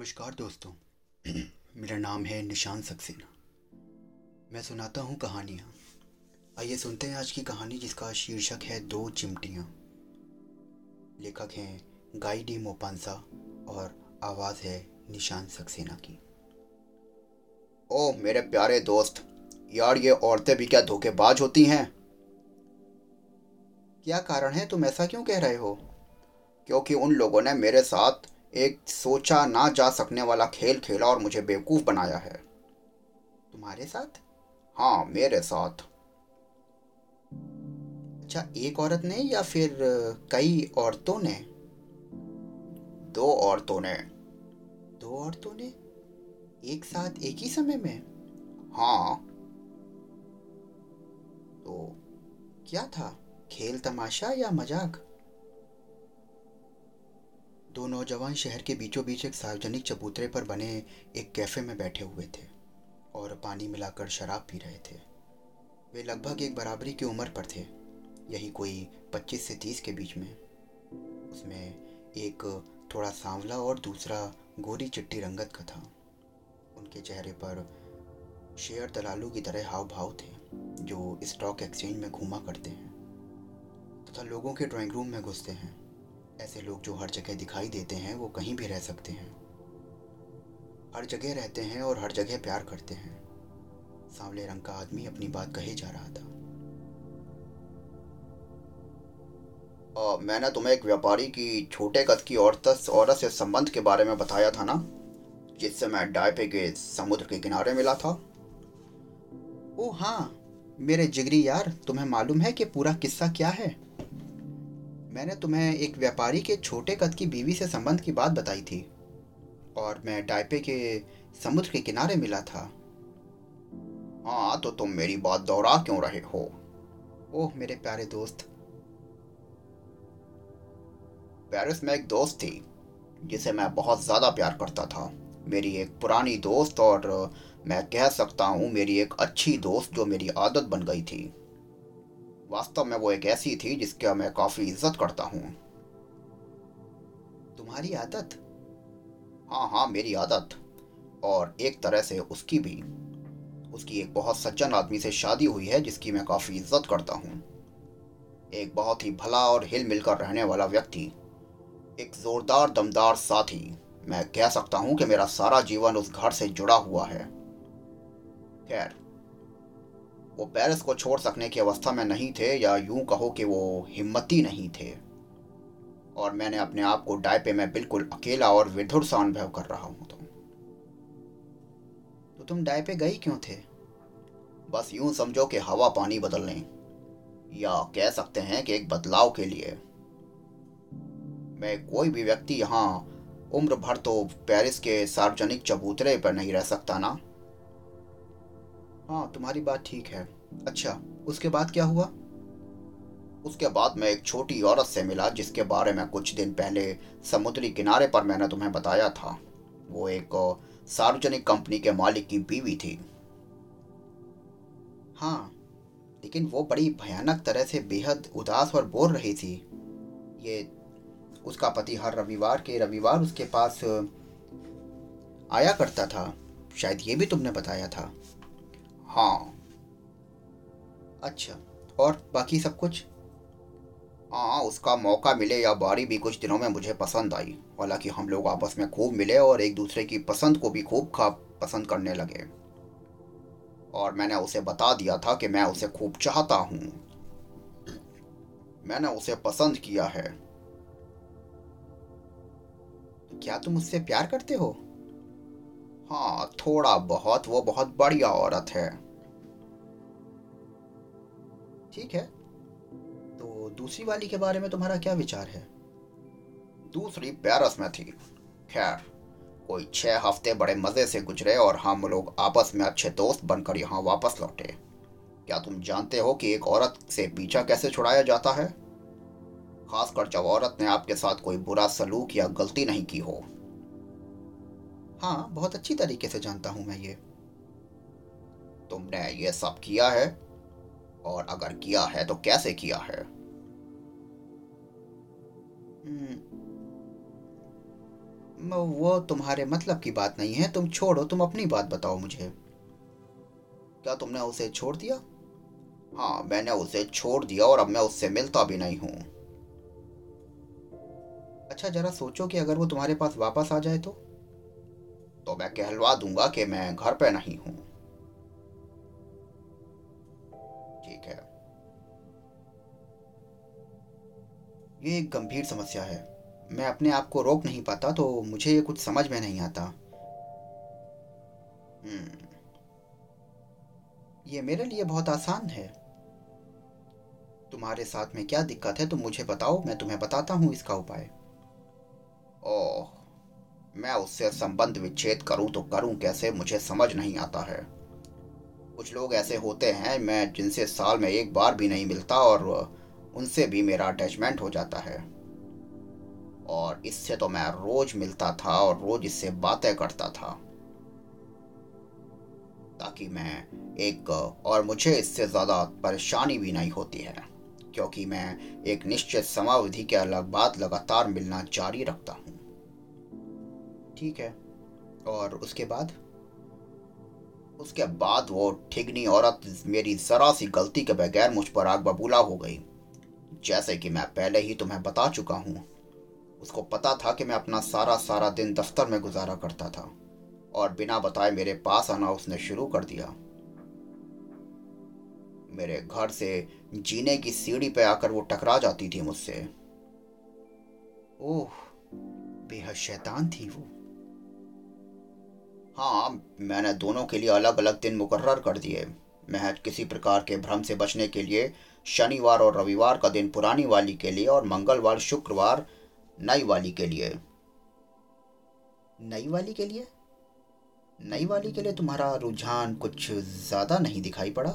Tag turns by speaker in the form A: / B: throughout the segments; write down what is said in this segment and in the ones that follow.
A: नमस्कार दोस्तों। मेरा नाम है निशान सक्सेना। मैं सुनाता हूँ कहानियाँ। आइए सुनते हैं आज की कहानी जिसका शीर्षक है दो चिमटियाँ। लेखक हैं गाई डी मोपांसा और आवाज़ है निशान सक्सेना की।
B: ओ मेरे प्यारे दोस्त, यार ये औरतें भी क्या धोखेबाज होती हैं?
A: क्या कारण है तुम ऐसा क्यों कह रहे हो?
B: क्योंकि उन लोगों ने मेरे साथ एक सोचा ना जा सकने वाला खेल खेला और मुझे बेवकूफ़ बनाया है।
A: तुम्हारे साथ?
B: हाँ मेरे साथ।
A: अच्छा एक औरत ने या फिर कई औरतों ने?
B: दो औरतों ने।
A: दो औरतों ने? एक साथ एक ही समय में?
B: हाँ।
A: तो क्या था? खेल तमाशा या मज़ाक? दो नौजवान शहर के बीचों बीच एक सार्वजनिक चबूतरे पर बने एक कैफ़े में बैठे हुए थे और पानी मिलाकर शराब पी रहे थे। वे लगभग एक बराबरी की उम्र पर थे। यही कोई 25 से 30 के बीच में। उसमें एक थोड़ा सांवला और दूसरा गोरी चिट्टी रंगत का था। उनके चेहरे पर शेयर दलालू की तरह हाव भाव थे, जो स्टॉक एक्सचेंज में घूमा करते हैं तथा लोगों के ड्राइंग रूम में घुसते हैं। ऐसे लोग जो हर जगह दिखाई देते हैं वो कहीं भी रह सकते हैं। हर जगह रहते हैं और हर जगह प्यार करते हैं। सांवले रंग का आदमी अपनी बात कहे जा रहा था।
B: आ, मैंने तुम्हें एक व्यापारी की छोटे कद की औरत औरत से संबंध के बारे में बताया था ना जिससे मैं डायपे के समुद्र के किनारे मिला था।
A: ओ हाँ मेरे जिगरी यार तुम्हें मालूम है कि पूरा किस्सा क्या है? मैंने तुम्हें एक व्यापारी के छोटे कद की बीवी से संबंध की बात बताई थी, और मैं टाइपे के समुद्र के किनारे मिला था।
B: हाँ तो तुम मेरी बात दोहरा क्यों रहे हो?
A: ओह, मेरे प्यारे दोस्त।
B: पेरिस में एक दोस्त थी, जिसे मैं बहुत ज़्यादा प्यार करता था। मेरी एक पुरानी दोस्त, और मैं कह सकता हूँ मेरी एक अच्छी दोस्त जो मेरी आदत बन गई थी। वास्तव में वो एक ऐसी थी जिसका मैं काफ़ी इज़्ज़त करता हूँ।
A: तुम्हारी आदत?
B: हाँ हाँ मेरी आदत। और एक तरह से उसकी भी। उसकी एक बहुत सज्जन आदमी से शादी हुई है जिसकी मैं काफ़ी इज़्ज़त करता हूँ। एक बहुत ही भला और हिल मिलकर रहने वाला व्यक्ति। एक जोरदार, दमदार साथी। मैं कह सकता हूँ कि मेरा सारा जीवन उस घर से जुड़ा हुआ है। खैर वो पेरिस को छोड़ सकने की अवस्था में नहीं थे या यूँ कहो कि वो हिम्मती नहीं थे। और मैंने अपने आप को डायपे में बिल्कुल अकेला और विधुर सा अनुभव कर रहा हूँ तो
A: तो तुम डायपे गई क्यों थे?
B: बस यूँ समझो कि हवा पानी बदलने। या कह सकते हैं कि एक बदलाव के लिए। मैं कोई भी व्यक्ति यहाँ उम्र भर तो पेरिस के सार्वजनिक चबूतरे पर नहीं रह सकता ना।
A: हाँ तुम्हारी बात ठीक है। अच्छा उसके बाद क्या हुआ?
B: उसके बाद मैं एक छोटी औरत से मिला, जिसके बारे में कुछ दिन पहले समुद्री किनारे पर मैंने तुम्हें बताया था। वो एक सार्वजनिक कंपनी के मालिक की बीवी थी।
A: हाँ लेकिन वो बड़ी भयानक तरह से बेहद उदास और बोल रही थी। ये, उसका पति हर रविवार के रविवार उसके पास आया करता था। शायद ये भी तुमने बताया था।
B: हाँ।
A: अच्छा और बाकी सब कुछ?
B: हाँ उसका मौका मिले या बारी भी कुछ दिनों में मुझे पसंद आई। हालाँकि हम लोग आपस में खूब मिले और एक दूसरे की पसंद को भी खूब खा पसंद करने लगे। और मैंने उसे बता दिया था कि मैं उसे खूब चाहता हूँ। मैंने उसे पसंद किया है।
A: क्या तुम उससे प्यार करते हो?
B: हाँ थोड़ा बहुत, वो बहुत बढ़िया औरत है।
A: ठीक है। तो दूसरी वाली के बारे में तुम्हारा क्या विचार है?
B: दूसरी पेरिस में थी। खैर, कोई छह हफ़्ते बड़े मज़े से गुजरे और हम लोग आपस में अच्छे दोस्त बनकर यहाँ वापस लौटे। क्या तुम जानते हो कि एक औरत से पीछा कैसे छुड़ाया जाता है? खासकर जब औरत ने आपके साथ कोई बुरा सलूक या गलती नहीं की हो।
A: हाँ बहुत अच्छी तरीके से जानता हूँ मैं ये।
B: तुमने ये सब किया है? और अगर किया है तो कैसे किया है?
A: हम्म, वो तुम्हारे मतलब की बात नहीं है। तुम छोड़ो तुम अपनी बात बताओ मुझे।
B: क्या तुमने उसे छोड़ दिया? हाँ मैंने उसे छोड़ दिया और अब मैं उससे मिलता भी नहीं हूँ।
A: अच्छा जरा सोचो कि अगर वो तुम्हारे पास वापस आ जाए तो?
B: तो मैं कहलवा दूँगा कि मैं घर पे नहीं हूँ। ठीक है।
A: ये एक गंभीर समस्या है। मैं अपने आप को रोक नहीं पाता तो मुझे ये कुछ समझ में नहीं आता।
B: हम्म।
A: ये मेरे लिए बहुत आसान है। तुम्हारे साथ में क्या दिक्कत है, तुम मुझे बताओ, मैं तुम्हें बताता हूँ इसका उपाय।
B: मैं उससे संबंध विच्छेद करूँ तो करूँ कैसे, मुझे समझ नहीं आता है। कुछ लोग ऐसे होते हैं, मैं जिनसे साल में एक बार भी नहीं मिलता और उनसे भी मेरा अटैचमेंट हो जाता है। और इससे तो मैं रोज मिलता था और रोज इससे बातें करता था। ताकि मैं एक, और मुझे इससे ज़्यादा परेशानी भी नहीं होती है, क्योंकि मैं एक निश्चित समावधि के अलग बात लगातार मिलना जारी रखता हूँ।
A: ठीक है। और उसके बाद?
B: उसके बाद वो ठिगनी औरत मेरी जरा सी गलती के बगैर मुझ पर आग बबूला हो गई। जैसे कि मैं पहले ही तुम्हें बता चुका हूँ। उसको पता था कि मैं अपना सारा सारा दिन दफ्तर में गुजारा करता था। और बिना बताए मेरे पास आना उसने शुरू कर दिया। मेरे घर से जीने की सीढ़ी पे आकर वो टकरा जाती थी मुझसे।
A: ओह, बेहद शैतान थी वो।
B: हाँ मैंने दोनों के लिए अलग अलग दिन मुकर्र कर दिए। महज किसी प्रकार के भ्रम से बचने के लिए, शनिवार और रविवार का दिन पुरानी वाली के लिए और मंगलवार, शुक्रवार, नई वाली के लिए।
A: नई वाली के लिए? नई वाली के लिए तुम्हारा रुझान कुछ ज़्यादा नहीं दिखाई पड़ा?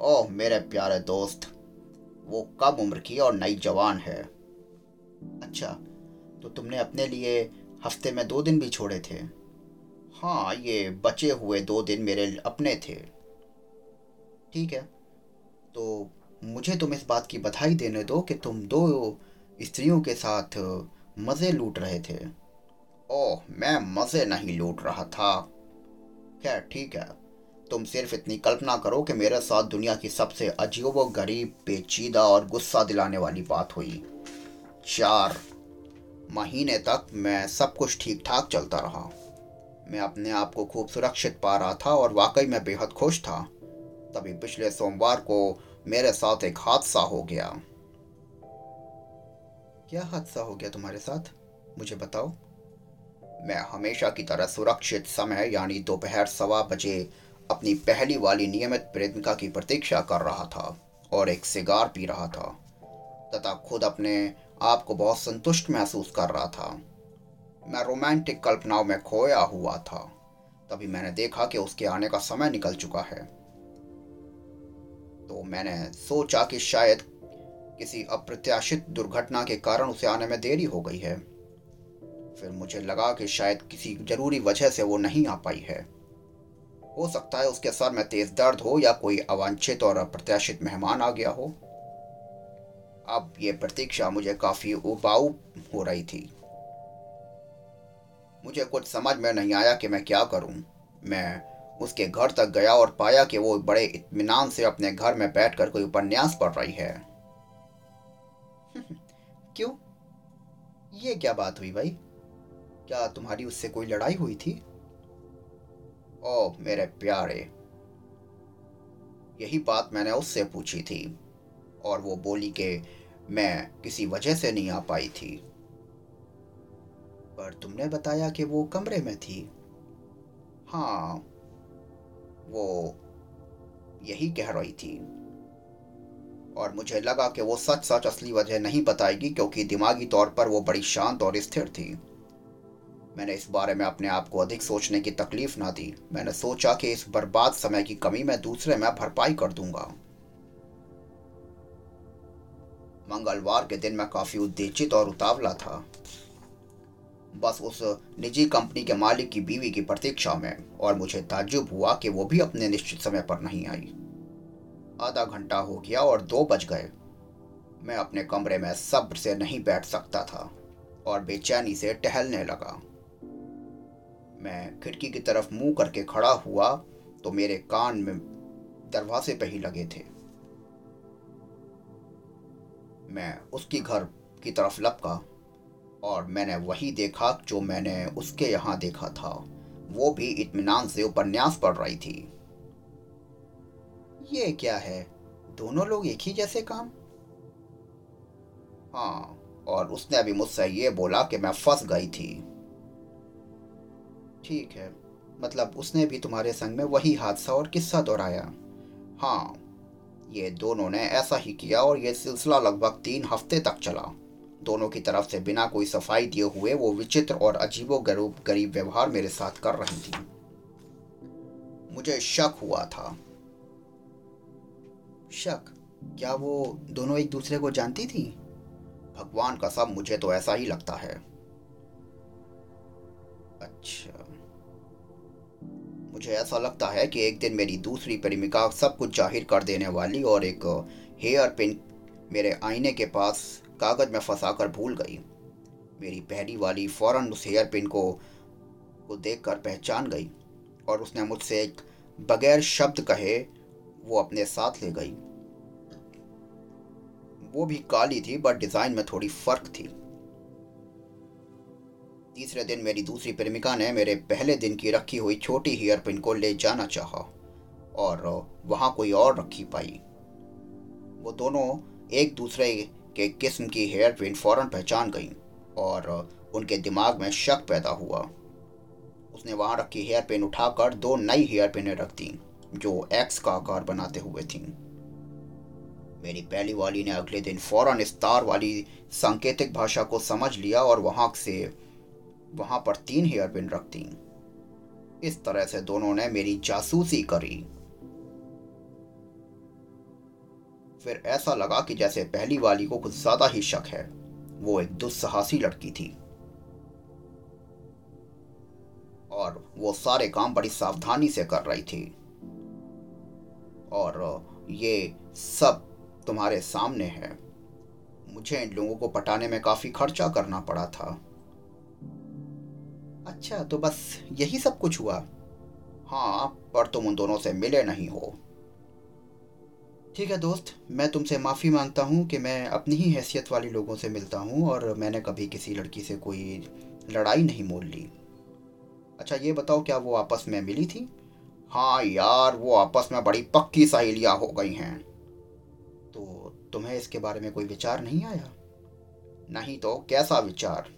B: ओह, मेरे प्यारे दोस्त, वो कम उम्र की और नई जवान है।
A: अच्छा तो तुमने अपने लिए हफ़्ते में दो दिन भी छोड़े थे।
B: हाँ ये बचे हुए दो दिन मेरे अपने थे।
A: ठीक है। तो मुझे तुम इस बात की बधाई देने दो कि तुम दो स्त्रियों के साथ मज़े लूट रहे थे।
B: ओह, मैं मज़े नहीं लूट रहा था। खैर, ठीक है। तुम सिर्फ़ इतनी कल्पना करो कि मेरे साथ दुनिया की सबसे अजीब व गरीब, पेचीदा और गुस्सा दिलाने वाली बात हुई। चार महीने तक मैं सब कुछ ठीक ठाक चलता रहा। मैं अपने आप को खूब सुरक्षित पा रहा था और वाकई में बेहद खुश था। तभी पिछले सोमवार को मेरे साथ एक हादसा हो गया।
A: क्या हादसा हो गया तुम्हारे साथ? मुझे बताओ।
B: मैं हमेशा की तरह सुरक्षित समय, यानी दोपहर सवा बजे, अपनी पहली वाली नियमित प्रेमिका की प्रतीक्षा कर रहा था और एक सिगार पी रहा था, तथा खुद अपने आप को बहुत संतुष्ट महसूस कर रहा था। मैं रोमांटिक कल्पनाओं में खोया हुआ था। तभी मैंने देखा कि उसके आने का समय निकल चुका है। तो मैंने सोचा कि शायद किसी अप्रत्याशित दुर्घटना के कारण उसे आने में देरी हो गई है। फिर मुझे लगा कि शायद किसी ज़रूरी वजह से वो नहीं आ पाई है। हो सकता है उसके सर में तेज दर्द हो या कोई अवांछित और अप्रत्याशित मेहमान आ गया हो। अब ये प्रतीक्षा मुझे काफ़ी उबाऊ हो रही थी। मुझे कुछ समझ में नहीं आया कि मैं क्या करूँ। मैं उसके घर तक गया और पाया कि वो बड़े इत्मीनान से अपने घर में बैठकर कोई उपन्यास पढ़ रही है।
A: क्यों? ये क्या बात हुई भाई? क्या तुम्हारी उससे कोई लड़ाई हुई थी?
B: ओ, मेरे प्यारे। यही बात मैंने उससे पूछी थी, और वो बोली कि मैं किसी वजह से नहीं आ पाई थी।
A: पर तुमने बताया कि वो कमरे में थी।
B: हाँ वो यही कह रही थी। और मुझे लगा कि वो सच सच असली वजह नहीं बताएगी क्योंकि दिमागी तौर पर वो बड़ी शांत और स्थिर थी। मैंने इस बारे में अपने आप को अधिक सोचने की तकलीफ़ ना दी। मैंने सोचा कि इस बर्बाद समय की कमी मैं दूसरे में भरपाई कर दूँगा। मंगलवार के दिन मैं काफ़ी उद्देचित और उतावला था। बस उस निजी कंपनी के मालिक की बीवी की प्रतीक्षा में, और मुझे ताज्जुब हुआ कि वो भी अपने निश्चित समय पर नहीं आई। आधा घंटा हो गया और दो बज गए। मैं अपने कमरे में सब्र से नहीं बैठ सकता था, और बेचैनी से टहलने लगा। मैं खिड़की की तरफ़ मुँह करके खड़ा हुआ तो मेरे कान में दरवाजे पे ही लगे थे। मैं उसकी घर की तरफ़ लपका। और मैंने वही देखा जो मैंने उसके यहाँ देखा था। वो भी इत्मीनान से उपन्यास पढ़ रही थी।
A: ये क्या है? दोनों लोग एक ही जैसे काम?
B: हाँ और उसने अभी मुझसे ये बोला कि मैं फंस गई थी।
A: ठीक है मतलब उसने भी तुम्हारे संग में वही हादसा और किस्सा दोहराया।
B: हाँ ये दोनों ने ऐसा ही किया और ये सिलसिला लगभग तीन हफ़्ते तक चला। दोनों की तरफ़ से बिना कोई सफ़ाई दिए हुए वो विचित्र और अजीबो गरीब गरीब व्यवहार मेरे साथ कर रही थी। मुझे शक हुआ था।
A: शक? क्या वो दोनों एक दूसरे को जानती थी?
B: भगवान का सब मुझे तो ऐसा ही लगता है।
A: अच्छा।
B: मुझे ऐसा लगता है कि एक दिन मेरी दूसरी प्रेमिका सब कुछ ज़ाहिर कर देने वाली और एक हेयर पिन मेरे आईने के पास कागज़ में फंसा कर भूल गई। मेरी पहली वाली फ़ौरन उस हेयर पिन को को देखकर पहचान गई और उसने मुझसे एक बगैर शब्द कहे, वो अपने साथ ले गई। वो भी काली थी बट डिज़ाइन में थोड़ी फ़र्क थी। तीसरे दिन मेरी दूसरी प्रेमिका ने मेरे पहले दिन की रखी हुई छोटी हेयर पिन को ले जाना चाहा और वहाँ कोई और रखी पाई। वो दोनों एक दूसरे के किस्म की हेयर पिन फ़ौरन पहचान गई और उनके दिमाग में शक पैदा हुआ। उसने वहाँ रखी हेयर पिन उठाकर दो नई हेयर पिनें रख दी, जो एक्स का आकार बनाते हुए थीं। मेरी पहली वाली ने अगले दिन फ़ौरन इस तार वाली सांकेतिक भाषा को समझ लिया और वहाँ से, वहाँ पर तीन हेयर पिन रख दी। इस तरह से दोनों ने मेरी जासूसी करी। फिर ऐसा लगा कि जैसे पहली वाली को कुछ ज़्यादा ही शक है। वो एक दुस्साहसी लड़की थी। और वो सारे काम बड़ी सावधानी से कर रही थी। और ये सब तुम्हारे सामने है। मुझे इन लोगों को पटाने में काफ़ी खर्चा करना पड़ा था।
A: अच्छा तो बस यही सब कुछ हुआ।
B: हाँ पर तुम उन दोनों से मिले नहीं हो।
A: ठीक है दोस्त, मैं तुमसे माफ़ी माँगता हूँ कि मैं अपनी ही हैसियत वाली लोगों से मिलता हूँ और मैंने कभी किसी लड़की से कोई लड़ाई नहीं मोल ली। अच्छा ये बताओ, क्या वो आपस में मिली थी?
B: हाँ यार, वो आपस में बड़ी पक्की सहेलियाँ हो गई हैं।
A: तो तुम्हें इसके बारे में कोई विचार नहीं आया?
B: नहीं तो कैसा विचार?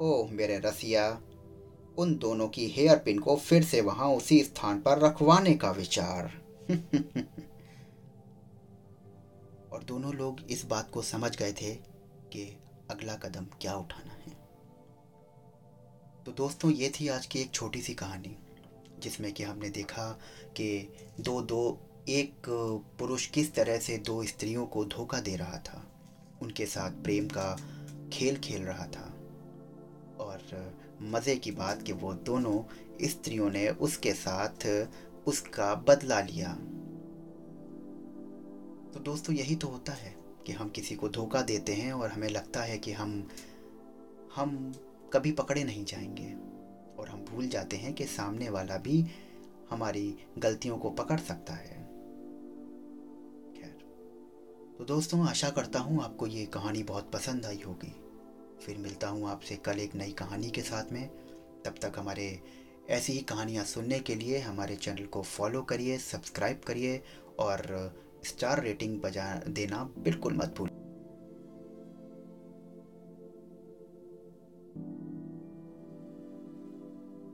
A: ओह, मेरे रसिया, उन दोनों की हेयर पिन को फिर से वहाँ उसी स्थान पर रखवाने का विचार। और दोनों लोग इस बात को समझ गए थे कि अगला कदम क्या उठाना है। तो दोस्तों, ये थी आज की एक छोटी सी कहानी, जिसमें कि हमने देखा कि दो दो, एक पुरुष किस तरह से दो स्त्रियों को धोखा दे रहा था। उनके साथ प्रेम का खेल खेल रहा था। और मज़े की बात कि वो दोनों स्त्रियों ने उसके साथ उसका बदला लिया। तो दोस्तों, यही तो होता है कि हम किसी को धोखा देते हैं और हमें लगता है कि हम हम कभी पकड़े नहीं जाएँगे और हम भूल जाते हैं कि सामने वाला भी हमारी गलतियों को पकड़ सकता है। खैर तो दोस्तों, आशा करता हूँ आपको ये कहानी बहुत पसंद आई होगी। फिर मिलता हूँ आपसे कल एक नई कहानी के साथ में। तब तक हमारे ऐसी ही कहानियाँ सुनने के लिए हमारे चैनल को फॉलो करिए, सब्सक्राइब करिए और स्टार रेटिंग बजा देना बिल्कुल मत भूलिए।